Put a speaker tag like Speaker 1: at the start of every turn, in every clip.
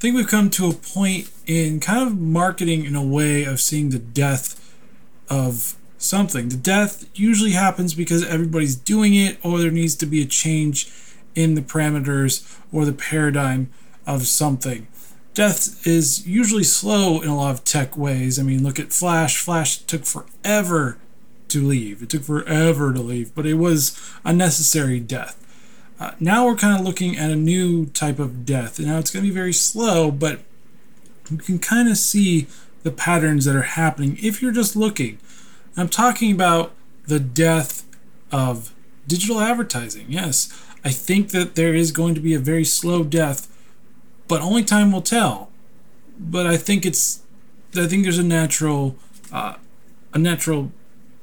Speaker 1: I think we've come to a point in kind of marketing in a way of seeing the death of something. The death usually happens because everybody's doing it, or there needs to be a change in the parameters or the paradigm of something. Death is usually slow in a lot of tech ways. I mean, look at Flash. Flash took forever to leave. It took forever to leave, but it was a necessary death. Uh, now we're kind of looking at a new type of death. Now it's going to be very slow, but you can kind of see the patterns that are happening if you're just looking. I'm talking about the death of digital advertising. Yes, I think that there is going to be a very slow death, but only time will tell. But I think it's, I think there's a natural, uh, a natural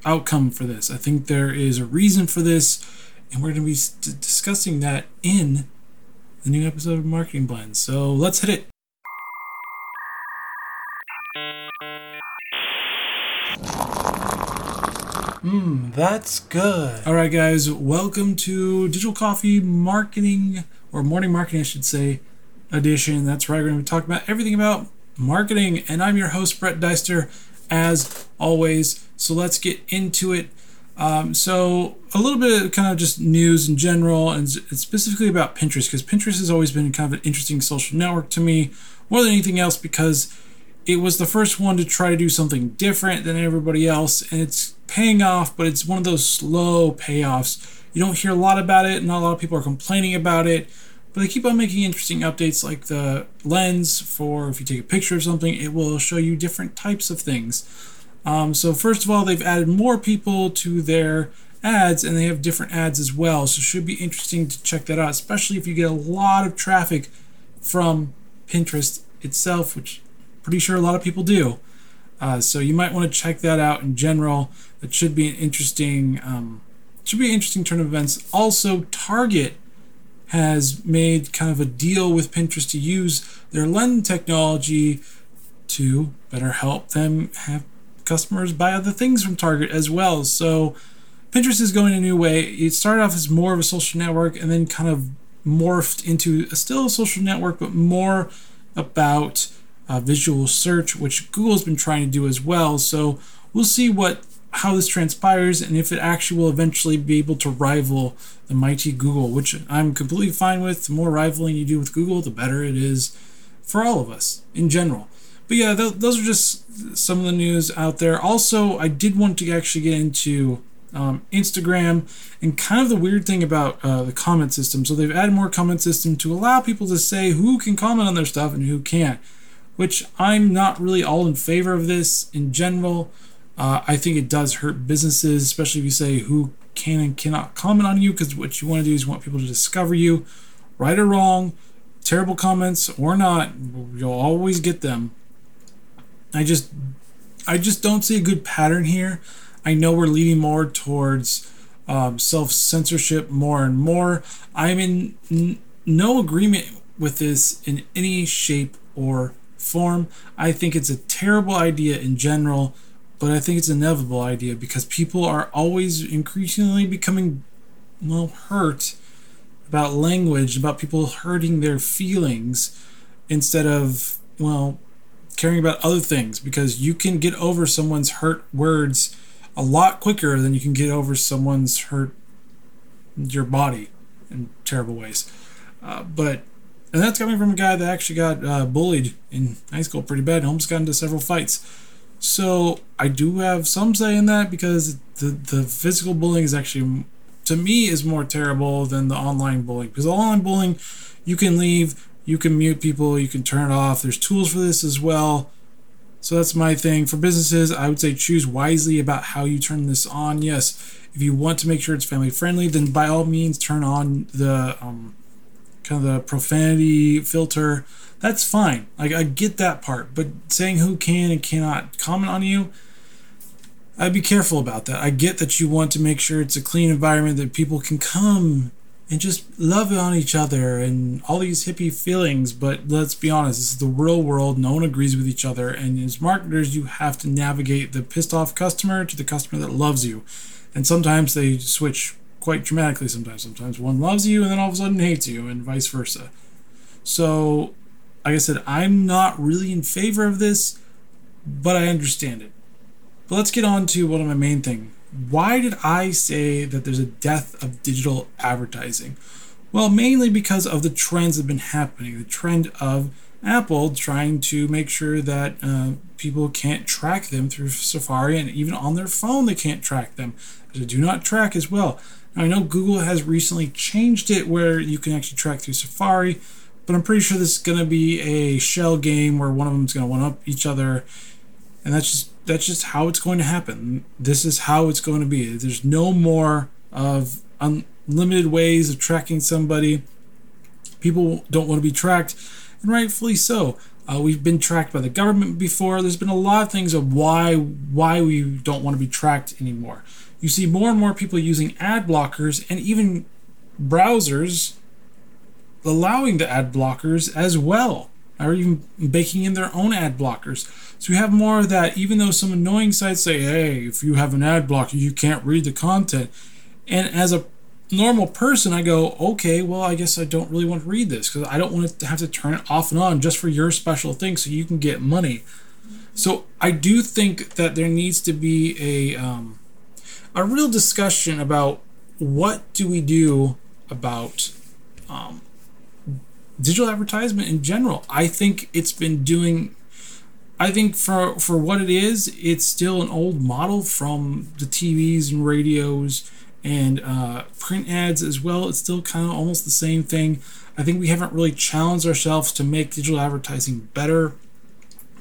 Speaker 1: outcome for this. I think there is a reason for this and we're going to be st- discussing that in the new episode of Marketing Blend. So let's hit it. Mmm, that's good. All right, guys, welcome to Digital Coffee Marketing, or Morning Marketing, I should say, edition. That's right, we're going to be talking about everything about marketing, and I'm your host, Brett Deister, as always. So let's get into it. Um, so a little bit kind of just news in general, and specifically about Pinterest, because Pinterest has always been kind of an interesting social network to me, more than anything else, because it was the first one to try to do something different than everybody else, and it's paying off, but it's one of those slow payoffs. You don't hear a lot about it, not a lot of people are complaining about it, but they keep on making interesting updates like the lens for if you take a picture of something, it will show you different types of things. Um, so first of all, they've added more people to their ads and they have different ads as well. So it should be interesting to check that out, especially if you get a lot of traffic from Pinterest itself, which I'm pretty sure a lot of people do. Uh, so you might want to check that out in general. It should be an interesting, um, should be an interesting turn of events. Also, Target has made kind of a deal with Pinterest to use their lens technology to better help them have customers buy other things from Target as well. So Pinterest is going a new way. It started off as more of a social network and then kind of morphed into a, still a social network, but more about uh, visual search, which Google's been trying to do as well. So we'll see what how this transpires and if it actually will eventually be able to rival the mighty Google, which I'm completely fine with. The more rivaling you do with Google, the better it is for all of us in general. But yeah, th- those are just some of the news out there. Also, I did want to actually get into um, Instagram and kind of the weird thing about uh, the comment system. So they've added more comment system to allow people to say who can comment on their stuff and who can't. Which I'm not really all in favor of this in general. Uh, I think it does hurt businesses, especially if you say who can and cannot comment on you, because what you want to do is you want people to discover you, right or wrong, terrible comments or not, you'll always get them. I just I just don't see a good pattern here. I know we're leading more towards um, self censorship more and more. I'm in n- no agreement with this in any shape or form. I think it's a terrible idea in general, but I think it's an inevitable idea because people are always increasingly becoming well hurt about language, about people hurting their feelings instead of well caring about other things because you can get over someone's hurt words a lot quicker than you can get over someone's hurt your body in terrible ways. Uh, but and that's coming from a guy that actually got uh, bullied in high school pretty bad, almost got into several fights. So I do have some say in that because the the physical bullying is actually to me is more terrible than the online bullying because online bullying you can leave you can mute people, you can turn it off. There's tools for this as well. So that's my thing. For businesses, I would say choose wisely about how you turn this on. Yes, if you want to make sure it's family friendly, then by all means turn on the um, kind of the profanity filter. That's fine. Like I get that part, but saying who can and cannot comment on you, I'd be careful about that. I get that you want to make sure it's a clean environment that people can come and just love on each other and all these hippie feelings. But let's be honest, this is the real world. No one agrees with each other. And as marketers, you have to navigate the pissed off customer to the customer that loves you. And sometimes they switch quite dramatically sometimes. Sometimes one loves you and then all of a sudden hates you, and vice versa. So like I said, I'm not really in favor of this, but I understand it. But let's get on to one of my main thing. Why did I say that there's a death of digital advertising? Well, mainly because of the trends that have been happening. The trend of Apple trying to make sure that uh, people can't track them through Safari and even on their phone they can't track them. They do not track as well. Now, I know Google has recently changed it where you can actually track through Safari, but I'm pretty sure this is going to be a shell game where one of them is going to one up each other, and that's just that's just how it's going to happen. This is how it's going to be. There's no more of unlimited ways of tracking somebody. People don't want to be tracked and rightfully so. Uh, we've been tracked by the government before. There's been a lot of things of why why we don't want to be tracked anymore. You see more and more people using ad blockers and even browsers allowing the ad blockers as well, or even baking in their own ad blockers. So we have more of that. Even though some annoying sites say, "Hey, if you have an ad blocker, you can't read the content," and as a normal person, I go, okay, well, I guess I don't really want to read this because I don't want to have to turn it off and on just for your special thing so you can get money. So I do think that there needs to be a um, a real discussion about what do we do about um, digital advertisement in general. I think it's been doing. I think for for what it is, it's still an old model from the TVs and radios and uh, print ads as well. It's still kind of almost the same thing. I think we haven't really challenged ourselves to make digital advertising better.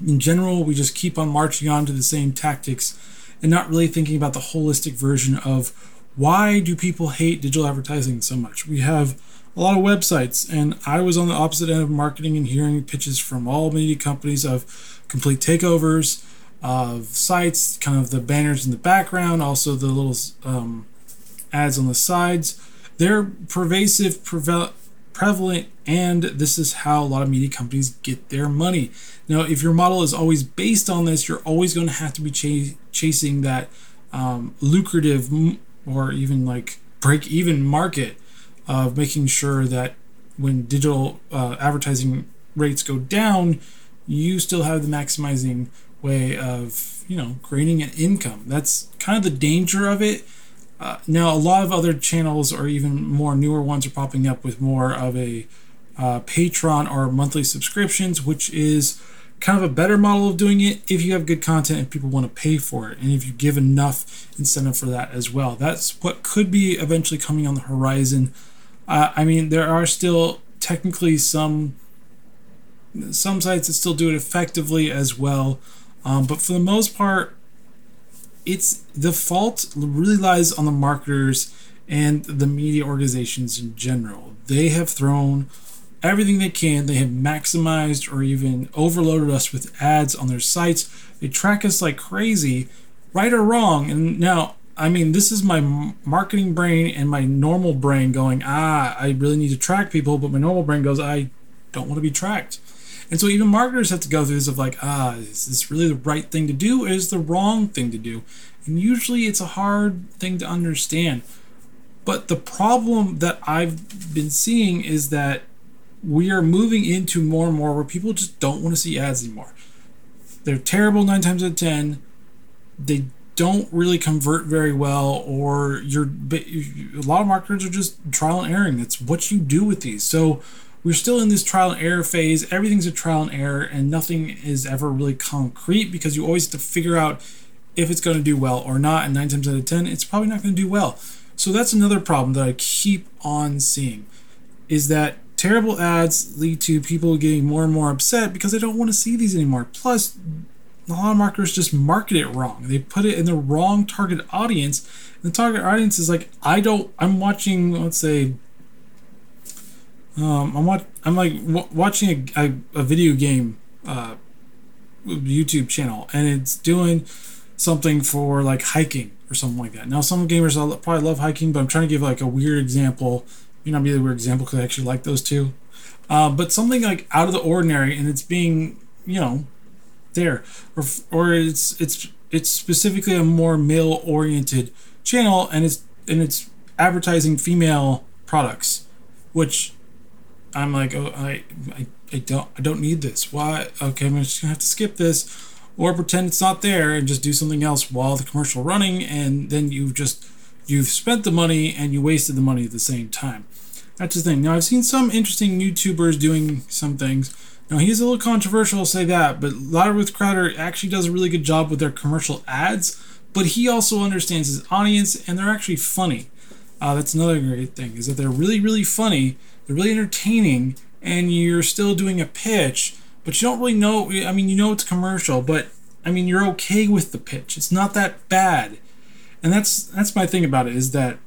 Speaker 1: In general, we just keep on marching on to the same tactics and not really thinking about the holistic version of why do people hate digital advertising so much. We have a lot of websites, and I was on the opposite end of marketing and hearing pitches from all media companies of complete takeovers of sites, kind of the banners in the background, also the little um, ads on the sides. They're pervasive, prevalent, and this is how a lot of media companies get their money. Now, if your model is always based on this, you're always going to have to be ch- chasing that um, lucrative or even like break even market of making sure that when digital uh, advertising rates go down, you still have the maximizing way of you know creating an income. That's kind of the danger of it uh, now, a lot of other channels or even more newer ones are popping up with more of a uh, or monthly subscriptions, which is kind of a better model of doing it if you have good content and people want to pay for it, and if you give enough incentive for that as well. That's what could be eventually coming on the horizon. Uh, I mean, there are still technically some some sites that still do it effectively as well, um, but for the most part, it's the fault really lies on the marketers and the media organizations in general. They have thrown everything they can. They have maximized or even overloaded us with ads on their sites. They track us like crazy, right or wrong. And now, I mean, this is my marketing brain and my normal brain going, ah, I really need to track people, but my normal brain goes, I don't want to be tracked. And so even marketers have to go through this of like, ah, is this really the right thing to do? Or is the wrong thing to do? And usually it's a hard thing to understand. But the problem that I've been seeing is that we are moving into more and more where people just don't want to see ads anymore. They're terrible nine times out of ten. They don't really convert very well, or you're a lot of marketers are just trial and erroring. That's what you do with these. So we're still in this trial and error phase. Everything's a trial and error, and nothing is ever really concrete because you always have to figure out if it's going to do well or not. And nine times out of ten, it's probably not going to do well. So that's another problem that I keep on seeing is that terrible ads lead to people getting more and more upset because they don't want to see these anymore. Plus, a lot of marketers just market it wrong. They put it in the wrong target audience. And the target audience is like, I don't, I'm watching, let's say, um, I'm watch, I'm like w- watching a, a, a, video game uh, YouTube channel, and it's doing something for like hiking or something like that. Now, some gamers probably love hiking, but I'm trying to give like a weird example. May not be a weird example because I actually like those two, uh, but something like out of the ordinary, and it's being you know there, or or it's it's it's specifically a more male oriented channel, and it's and it's advertising female products, which I'm like, oh, I, I I don't I don't need this. Why? Okay, I'm just gonna have to skip this, or pretend it's not there and just do something else while the commercial running, and then you've just you've spent the money and you wasted the money at the same time. That's the thing. Now I've seen some interesting YouTubers doing some things. Now he's a little controversial, I'll say that, but Ruth Crowder actually does a really good job with their commercial ads. But he also understands his audience, and they're actually funny. Uh, that's another great thing is that they're really, really funny. They're really entertaining, and you're still doing a pitch, but you don't really know. I mean, you know it's commercial, but I mean, you're okay with the pitch. It's not that bad, and that's that's my thing about it is that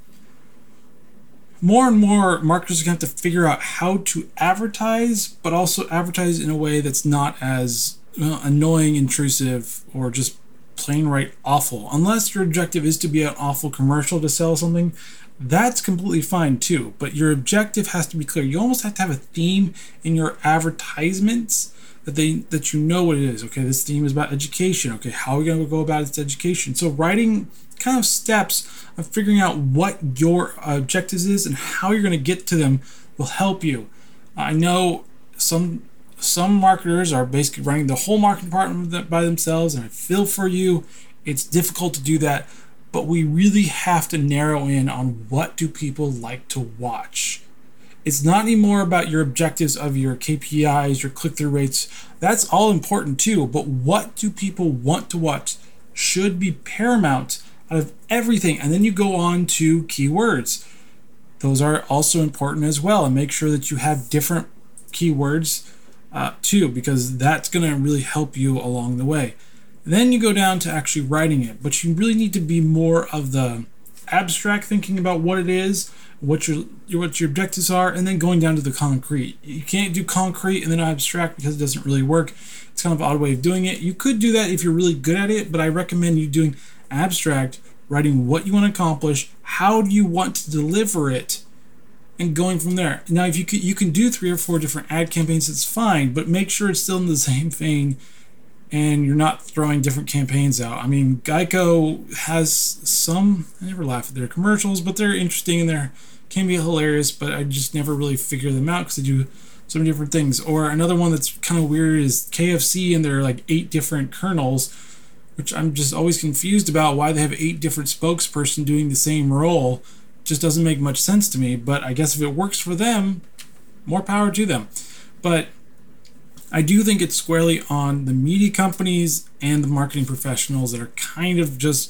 Speaker 1: more and more marketers are going to have to figure out how to advertise, but also advertise in a way that's not as uh, annoying, intrusive, or just plain right awful. Unless your objective is to be an awful commercial to sell something, that's completely fine too. But your objective has to be clear. You almost have to have a theme in your advertisements that they that you know what it is. Okay, this theme is about education. Okay, how are we going to go about its education? So writing kind of steps of figuring out what your objectives is and how you're going to get to them will help you. I know some some marketers are basically running the whole marketing department by themselves, and I feel for you. It's difficult to do that, but we really have to narrow in on what do people like to watch. It's not anymore about your objectives of your KPIs, your click through rates. That's all important too, but what do people want to watch should be paramount out of everything. And then you go on to keywords. Those are also important as well. And make sure that you have different keywords uh, too, because that's going to really help you along the way. Then you go down to actually writing it, but you really need to be more of the abstract thinking about what it is, what your what your objectives are, and then going down to the concrete. You can't do concrete and then abstract because it doesn't really work. It's kind of an odd way of doing it. You could do that if you're really good at it, but I recommend you doing abstract, writing what you want to accomplish, how do you want to deliver it, and going from there. Now, if you can, you can do three or four different ad campaigns, it's fine, but make sure it's still in the same vein and you're not throwing different campaigns out. I mean, Geico has some, I never laugh at their commercials, but they're interesting and they can be hilarious, but I just never really figure them out because they do so many different things. Or another one that's kind of weird is KFC and their like eight different colonels, which I'm just always confused about why they have eight different spokesperson doing the same role. Just doesn't make much sense to me, but I guess if it works for them, more power to them. But I do think it's squarely on the media companies and the marketing professionals that are kind of just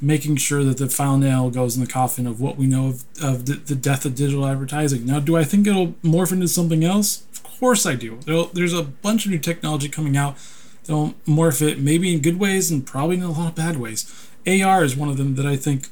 Speaker 1: making sure that the final nail goes in the coffin of what we know of, of the, the death of digital advertising. Now, do I think it'll morph into something else? Of course I do. There'll, there's a bunch of new technology coming out that'll morph it, maybe in good ways and probably in a lot of bad ways. AR is one of them that I think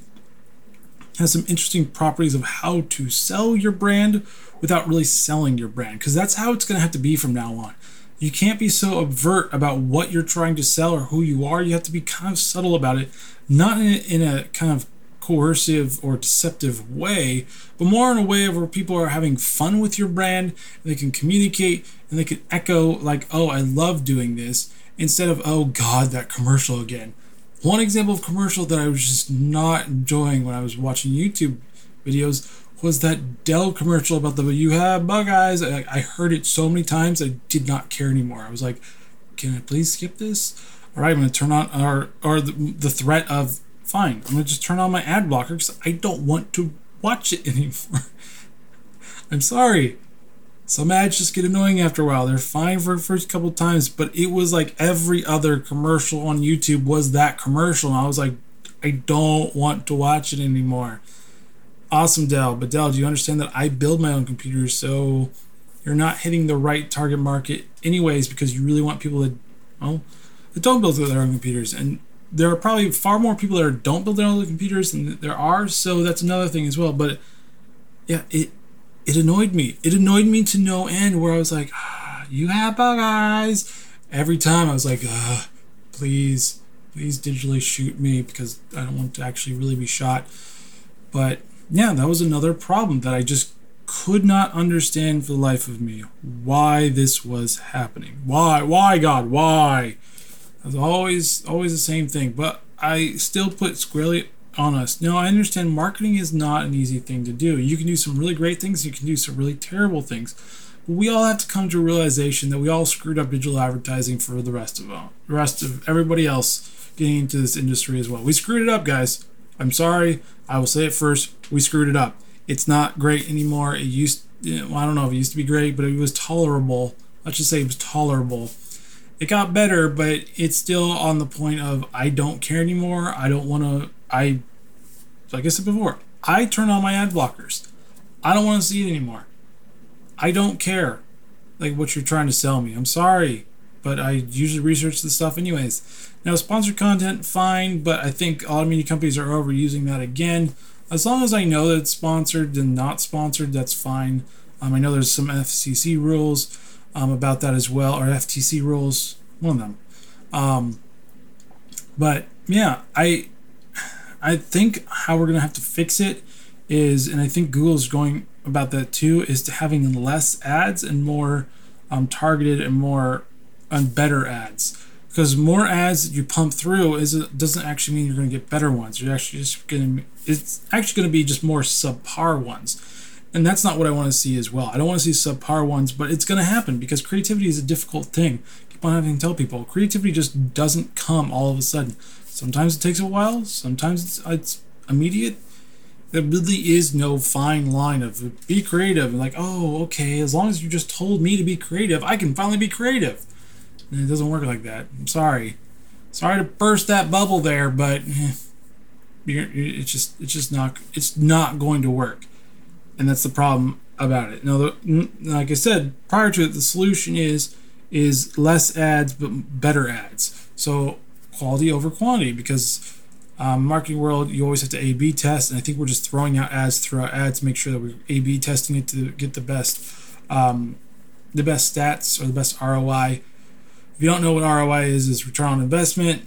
Speaker 1: has some interesting properties of how to sell your brand without really selling your brand, because that's how it's going to have to be from now on you can't be so overt about what you're trying to sell or who you are. You have to be kind of subtle about it, not in a, in a kind of coercive or deceptive way, but more in a way of where people are having fun with your brand. they can communicate and they can echo like, "Oh, I love doing this," instead of, "Oh God, that commercial again." One example of commercial that I was just not enjoying when I was watching YouTube videos was that Dell commercial about the you have bug eyes. I, I heard it so many times I did not care anymore. I was like, can I please skip this? All right, I'm to turn on or or the, the threat of fine. I'm to just turn on my ad blocker because I don't want to watch it anymore. I'm sorry. Some ads just get annoying after a while. They're fine for the first couple times, but it was like every other commercial on YouTube was that commercial. And I was like, I don't want to watch it anymore. Awesome, Dell. But Dell, do you understand that I build my own computers, so you're not hitting the right target market anyways because you really want people that, well, that don't build their own computers. And there are probably far more people that don't build their own computers than there are, so that's another thing as well. But yeah, it it annoyed me. It annoyed me to no end where I was like, ah, you have bug eyes. Every time I was like, ah, please, please digitally shoot me because I don't want to actually really be shot. But yeah, that was another problem that I just could not understand for the life of me why this was happening. Why? Why, God? Why? It was always, always the same thing. But I still put squarely on us. Now, I understand marketing is not an easy thing to do. You can do some really great things, you can do some really terrible things. But we all have to come to a realization that we all screwed up digital advertising for the rest of them, the rest of everybody else getting into this industry as well. We screwed it up, guys. I'm sorry. I will say it first. We screwed it up. It's not great anymore. It used, well, I don't know if it used to be great, but it was tolerable. Let's just say it was tolerable. It got better, but it's still on the point of I don't care anymore. I don't want to. I, like I said before, I turn on my ad blockers. I don't want to see it anymore. I don't care, like what you're trying to sell me. I'm sorry, but I usually research the stuff anyways. Now, sponsored content, fine, but I think a lot of media companies are overusing that again. As long as I know that it's sponsored and not sponsored, that's fine. Um, I know there's some FCC rules um, about that as well, or FTC rules, one of them. Um, but yeah, I I think how we're gonna have to fix it is, and I think Google's going about that too, is to having less ads and more um, targeted and more and better ads. Because more ads you pump through is doesn't actually mean you're going to get better ones. You're actually just going to it's actually going to be just more subpar ones, and that's not what I want to see as well. I don't want to see subpar ones, but it's going to happen because creativity is a difficult thing. keep on having to tell people creativity just doesn't come all of a sudden. Sometimes it takes a while. Sometimes it's, it's immediate. There really is no fine line of be creative like oh okay as long as you just told me to be creative i can finally be creative. And it doesn't work like that. I'm sorry. Sorry to burst that bubble there but eh, it's just it's just not it's not going to work. And that's the problem about it. Now the, like i said prior to it the solution is is less ads but better ads. So quality over quantity because um, marketing world, you always have to A/B test, and I think we're just throwing out ads throughout ads to make sure that we're A/B testing it to get the best, um, the best stats or the best ROI. If you don't know what ROI is, is return on investment.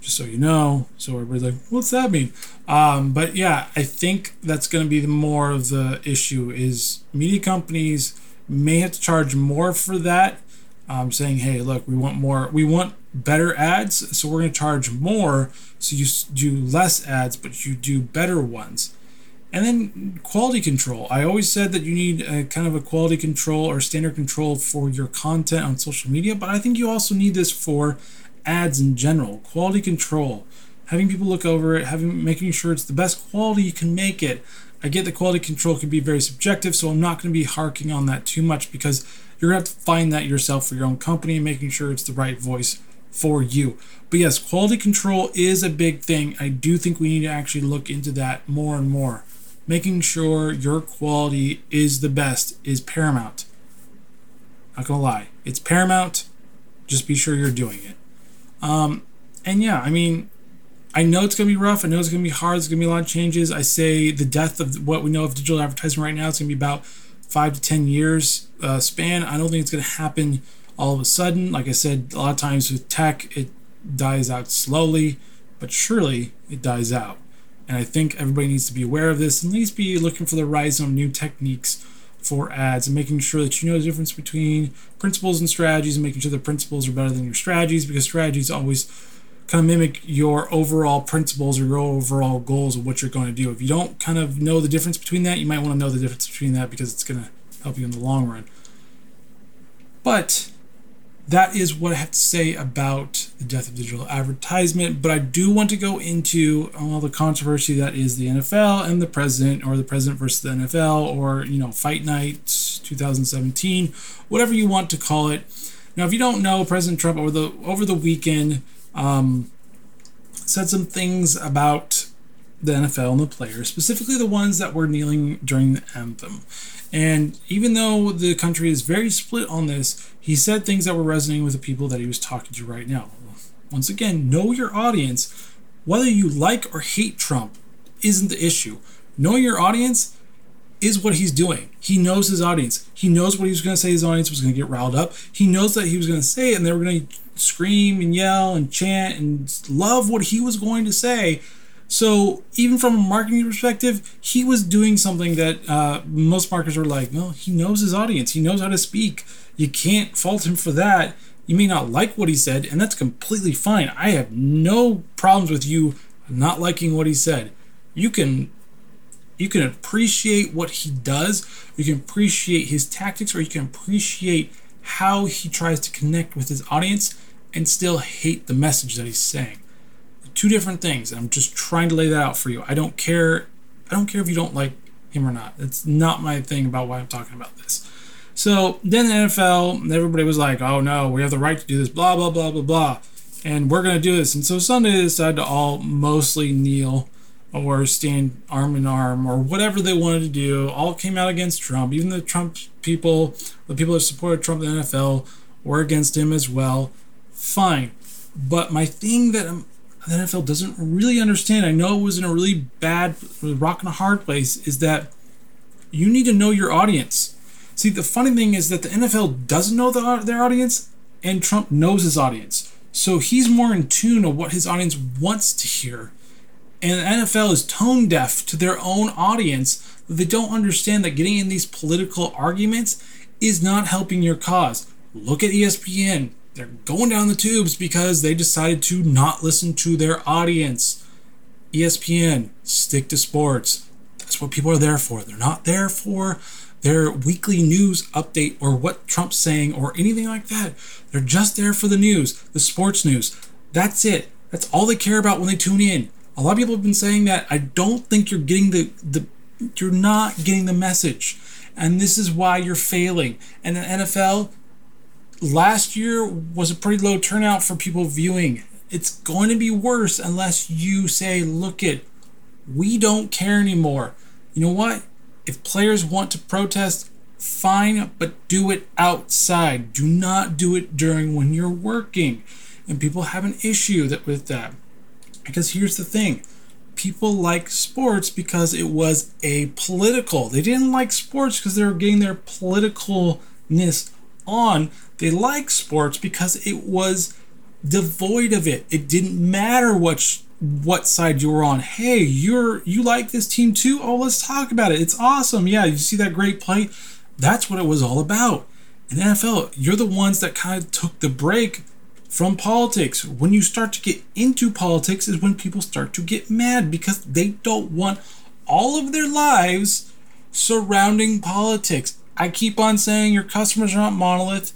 Speaker 1: Just so you know, so everybody's like, "What's that mean?" Um, but yeah, I think that's going to be the more of the issue is media companies may have to charge more for that. Um, saying, "Hey, look, we want more. We want better ads, so we're going to charge more. So you do less ads, but you do better ones. And then quality control. I always said that you need a kind of a quality control or standard control for your content on social media, but I think you also need this for ads in general. Quality control. Having people look over it, having making sure it's the best quality you can make it. I get the quality control can be very subjective, so I'm not going to be harking on that too much because you're going to have to find that yourself for your own company, and making sure it's the right voice for you. But yes, quality control is a big thing. I do think we need to actually look into that more and more. Making sure your quality is the best is paramount. Not gonna lie, it's paramount. Just be sure you're doing it. Um, and yeah, I mean, I know it's gonna be rough. I know it's gonna be hard. There's gonna be a lot of changes. I say the death of what we know of digital advertising right now is gonna be about five to ten years uh, span. I don't think it's gonna happen all of a sudden. Like I said, a lot of times with tech, it dies out slowly, but surely it dies out. And I think everybody needs to be aware of this and at least be looking for the rise of new techniques for ads and making sure that you know the difference between principles and strategies and making sure the principles are better than your strategies because strategies always kind of mimic your overall principles or your overall goals of what you're going to do. If you don't kind of know the difference between that, you might want to know the difference between that because it's going to help you in the long run. But that is what I have to say about the death of digital advertisement. But I do want to go into all the controversy that is the NFL and the president, or the president versus the NFL, or you know, Fight Night 2017, whatever you want to call it. Now, if you don't know, President Trump over the over the weekend um, said some things about the NFL and the players, specifically the ones that were kneeling during the anthem. And even though the country is very split on this, he said things that were resonating with the people that he was talking to right now. Once again, know your audience. Whether you like or hate Trump isn't the issue. Knowing your audience is what he's doing. He knows his audience. He knows what he was going to say. His audience was going to get riled up. He knows that he was going to say it, and they were going to scream and yell and chant and love what he was going to say so even from a marketing perspective, he was doing something that uh, most marketers are like, well, he knows his audience. He knows how to speak. You can't fault him for that. You may not like what he said, and that's completely fine. I have no problems with you not liking what he said. You can you can appreciate what he does, you can appreciate his tactics, or you can appreciate how he tries to connect with his audience and still hate the message that he's saying. Two different things. I'm just trying to lay that out for you. I don't care. I don't care if you don't like him or not. It's not my thing about why I'm talking about this. So then the NFL, everybody was like, "Oh no, we have the right to do this." Blah blah blah blah blah, and we're gonna do this. And so Sunday they decided to all mostly kneel or stand arm in arm or whatever they wanted to do. All came out against Trump. Even the Trump people, the people that supported Trump in the NFL, were against him as well. Fine, but my thing that I'm the NFL doesn't really understand, I know it was in a really bad rock and a hard place, is that you need to know your audience. See, the funny thing is that the NFL doesn't know the, their audience, and Trump knows his audience. So he's more in tune of what his audience wants to hear. And the NFL is tone deaf to their own audience. They don't understand that getting in these political arguments is not helping your cause. Look at ESPN. They're going down the tubes because they decided to not listen to their audience. ESPN, stick to sports. That's what people are there for. They're not there for their weekly news update or what Trump's saying or anything like that. They're just there for the news, the sports news. That's it. That's all they care about when they tune in. A lot of people have been saying that. I don't think you're getting the the you're not getting the message. And this is why you're failing. And the NFL, last year was a pretty low turnout for people viewing. It's going to be worse unless you say, look it, we don't care anymore. You know what? If players want to protest, fine, but do it outside. Do not do it during when you're working. And people have an issue that with that. Because here's the thing. People like sports because it was a political. They didn't like sports because they were getting their politicalness on. They like sports because it was devoid of it. It didn't matter what what side you were on. Hey, you're you like this team too? Oh, let's talk about it. It's awesome. Yeah, you see that great play? That's what it was all about. In NFL, you're the ones that kind of took the break from politics. When you start to get into politics is when people start to get mad because they don't want all of their lives surrounding politics. I keep on saying your customers are not monolith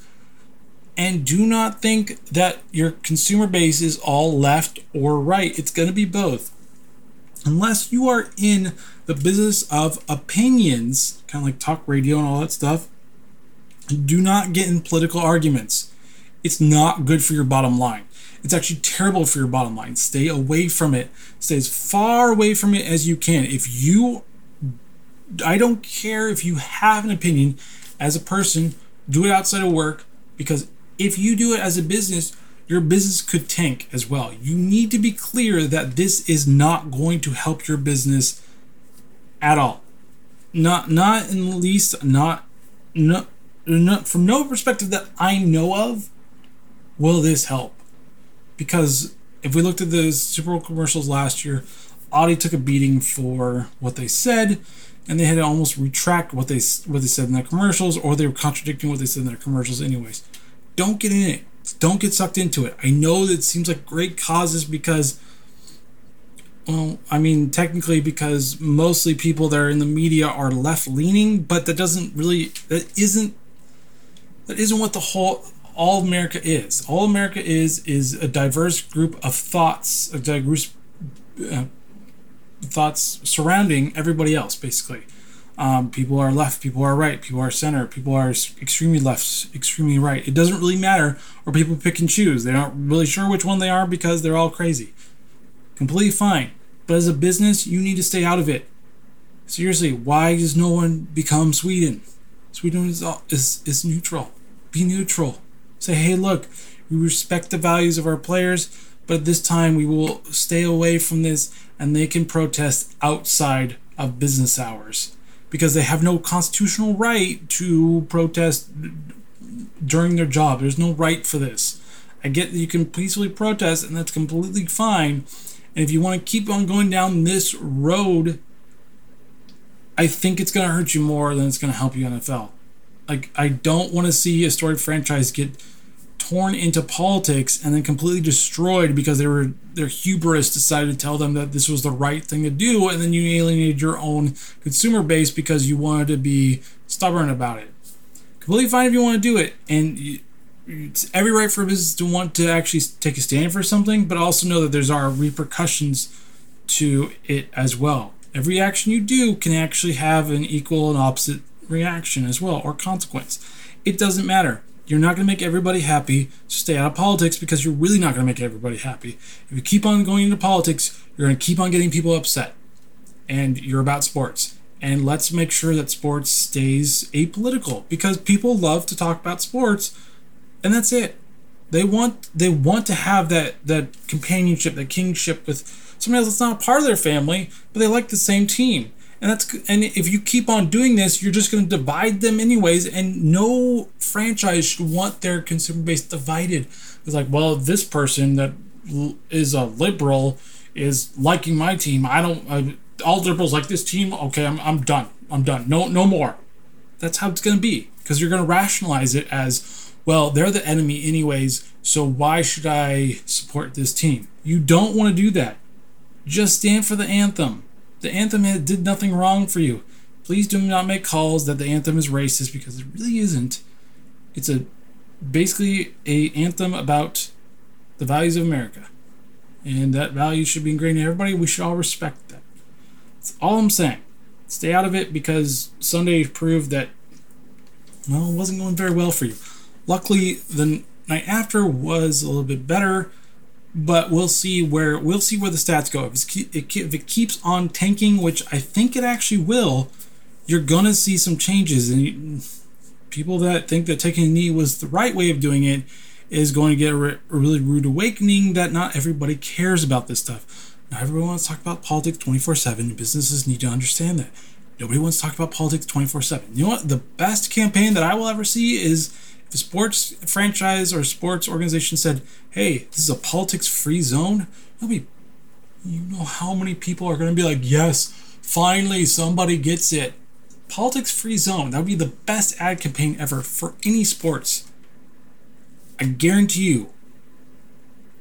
Speaker 1: and do not think that your consumer base is all left or right. It's going to be both. Unless you are in the business of opinions, kind of like talk radio and all that stuff, do not get in political arguments. It's not good for your bottom line. It's actually terrible for your bottom line. Stay away from it. Stay as far away from it as you can. If you, I don't care if you have an opinion as a person, do it outside of work because if you do it as a business, your business could tank as well. You need to be clear that this is not going to help your business at all. Not not in the least not no, no from no perspective that I know of will this help. Because if we looked at the Super Bowl commercials last year, Audi took a beating for what they said, and they had to almost retract what they what they said in their commercials, or they were contradicting what they said in their commercials, anyways don't get in it. Don't get sucked into it. I know that it seems like great causes because, well, I mean, technically, because mostly people that are in the media are left leaning, but that doesn't really, that isn't, that isn't what the whole, all America is. All America is, is a diverse group of thoughts, a diverse uh, thoughts surrounding everybody else, basically. Um, people are left, people are right, people are center, people are extremely left, extremely right. It doesn't really matter, or people pick and choose. They're not really sure which one they are because they're all crazy. Completely fine. But as a business, you need to stay out of it. Seriously, why does no one become Sweden? Sweden is, is, is neutral. Be neutral. Say, hey, look, we respect the values of our players, but at this time we will stay away from this and they can protest outside of business hours because they have no constitutional right to protest during their job. There's no right for this. I get that you can peacefully protest, and that's completely fine. And if you want to keep on going down this road, I think it's going to hurt you more than it's going to help you NFL. Like, I don't want to see a storied franchise get torn into politics and then completely destroyed because they were their hubris decided to tell them that this was the right thing to do and then you alienated your own consumer base because you wanted to be stubborn about it. Completely fine if you want to do it and it's every right for a business to want to actually take a stand for something but also know that there's are repercussions to it as well. Every action you do can actually have an equal and opposite reaction as well or consequence. It doesn't matter you're not going to make everybody happy. Stay out of politics because you're really not going to make everybody happy. If you keep on going into politics, you're going to keep on getting people upset. And you're about sports. And let's make sure that sports stays apolitical because people love to talk about sports and that's it. They want they want to have that that companionship, that kingship with somebody else that's not part of their family, but they like the same team and that's and if you keep on doing this you're just going to divide them anyways and no franchise should want their consumer base divided. It's like well this person that is a liberal is liking my team. I don't I, all liberals like this team? Okay I'm, I'm done. I'm done. No no more. That's how it's going to be because you're going to rationalize it as well they're the enemy anyways so why should i support this team? You don't want to do that. Just stand for the anthem the anthem did nothing wrong for you. Please do not make calls that the anthem is racist because it really isn't. It's a basically a anthem about the values of America. And that value should be ingrained in everybody. We should all respect that. That's all I'm saying. Stay out of it because Sunday proved that well, it wasn't going very well for you. Luckily, the night after was a little bit better but we'll see where we'll see where the stats go. If, if it keeps on tanking, which I think it actually will, you're gonna see some changes. And people that think that taking a knee was the right way of doing it is going to get a, re- a really rude awakening that not everybody cares about this stuff. Not everyone wants to talk about politics 24 7. Businesses need to understand that. Nobody wants to talk about politics 24 7. You know what? The best campaign that I will ever see is if a sports franchise or sports organization said, "Hey, this is a politics-free zone," it'll be, you know, how many people are going to be like, "Yes, finally somebody gets it." Politics-free zone. That would be the best ad campaign ever for any sports. I guarantee you.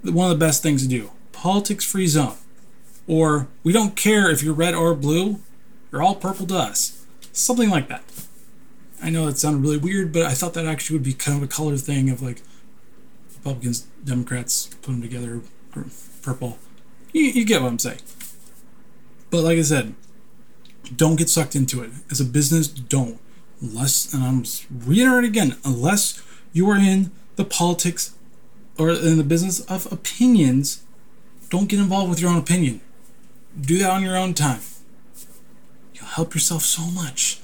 Speaker 1: One of the best things to do. Politics-free zone. Or we don't care if you're red or blue. You're all purple to us. Something like that. I know that sounded really weird, but I thought that actually would be kind of a color thing of like Republicans, Democrats, put them together, purple. You, you get what I'm saying. But like I said, don't get sucked into it. As a business, don't. Unless, and I'm reiterating again, unless you are in the politics or in the business of opinions, don't get involved with your own opinion. Do that on your own time. You'll help yourself so much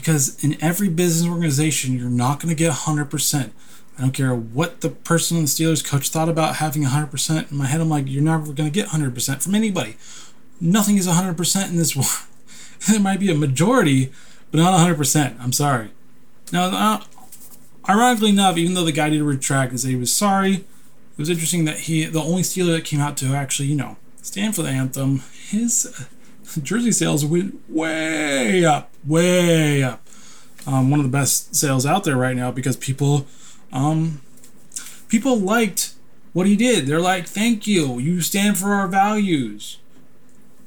Speaker 1: because in every business organization, you're not going to get 100%. I don't care what the person on the Steelers coach thought about having 100%. In my head, I'm like, you're never going to get 100% from anybody. Nothing is 100% in this world. there might be a majority, but not 100%. I'm sorry. Now, uh, ironically enough, even though the guy did retract and say he was sorry, it was interesting that he, the only Steeler that came out to actually, you know, stand for the anthem, his jersey sales went way up, way up. Um, one of the best sales out there right now because people, um, people liked what he did. They're like, "Thank you, you stand for our values,"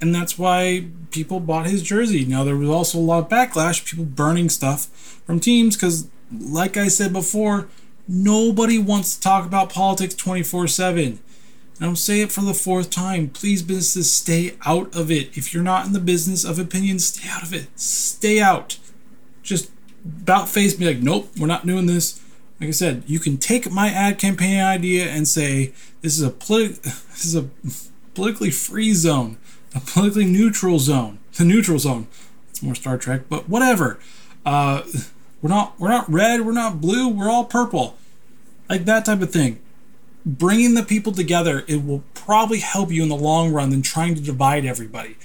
Speaker 1: and that's why people bought his jersey. Now there was also a lot of backlash, people burning stuff from teams because, like I said before, nobody wants to talk about politics twenty four seven. I'll say it for the fourth time. Please, businesses, stay out of it. If you're not in the business of opinions, stay out of it. Stay out. Just about face be like, nope, we're not doing this. Like I said, you can take my ad campaign idea and say this is a politi- this is a politically free zone, a politically neutral zone. The neutral zone. It's more Star Trek, but whatever. Uh, we're not we're not red, we're not blue, we're all purple. Like that type of thing bringing the people together, it will probably help you in the long run than trying to divide everybody.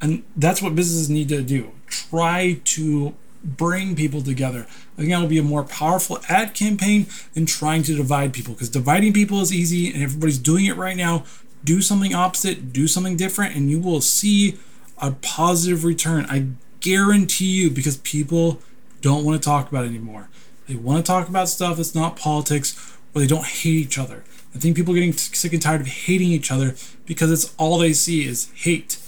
Speaker 1: And that's what businesses need to do. Try to bring people together. I think that will be a more powerful ad campaign than trying to divide people because dividing people is easy and everybody's doing it right now. Do something opposite, do something different, and you will see a positive return. I guarantee you because people don't want to talk about it anymore. They want to talk about stuff that's not politics or they don't hate each other. I think people are getting sick and tired of hating each other because it's all they see is hate.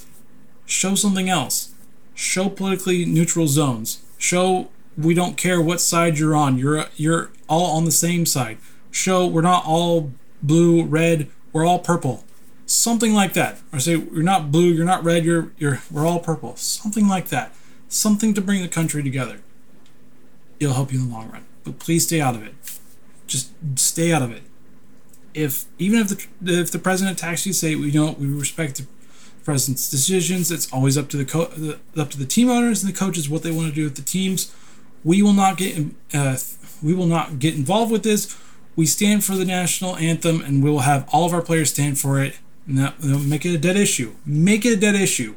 Speaker 1: Show something else. Show politically neutral zones. Show we don't care what side you're on. You're you're all on the same side. Show we're not all blue, red, we're all purple. Something like that. Or say you're not blue, you're not red, you're you're we're all purple. Something like that. Something to bring the country together. It'll help you in the long run. But please stay out of it. Just stay out of it. If even if the if the president attacks you, say we don't we respect the president's decisions. It's always up to the, co- the up to the team owners and the coaches what they want to do with the teams. We will not get uh, we will not get involved with this. We stand for the national anthem, and we will have all of our players stand for it. And that make it a dead issue. Make it a dead issue,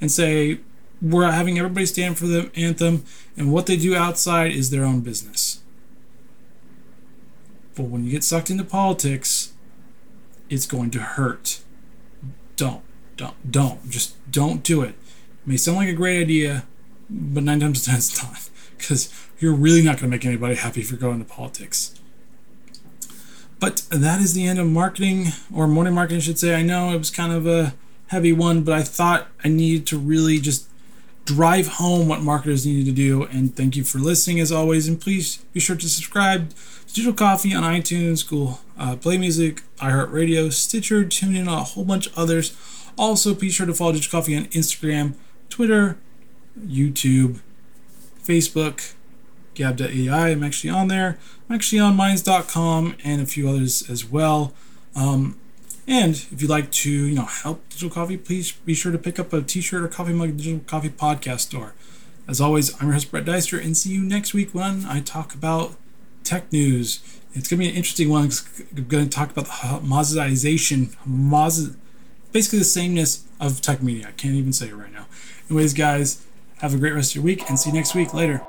Speaker 1: and say we're having everybody stand for the anthem, and what they do outside is their own business. But when you get sucked into politics, it's going to hurt. Don't, don't, don't. Just don't do it. It may sound like a great idea, but nine times out of ten it's not. Because you're really not going to make anybody happy if you're going to politics. But that is the end of marketing, or morning marketing, I should say. I know it was kind of a heavy one, but I thought I needed to really just drive home what marketers need to do. And thank you for listening as always. And please be sure to subscribe to Digital Coffee on iTunes, Google uh, Play Music, iHeartRadio, Stitcher, TuneIn, a whole bunch of others. Also, be sure to follow Digital Coffee on Instagram, Twitter, YouTube, Facebook, Gab.ai. I'm actually on there. I'm actually on Minds.com and a few others as well. Um, and if you'd like to, you know, help Digital Coffee, please be sure to pick up a T-shirt or coffee mug at Digital Coffee Podcast Store. As always, I'm your host Brett Deister, and see you next week when I talk about tech news. It's going to be an interesting one. I'm going to talk about the Mozization, Moz, basically the sameness of tech media. I can't even say it right now. Anyways, guys, have a great rest of your week, and see you next week. Later.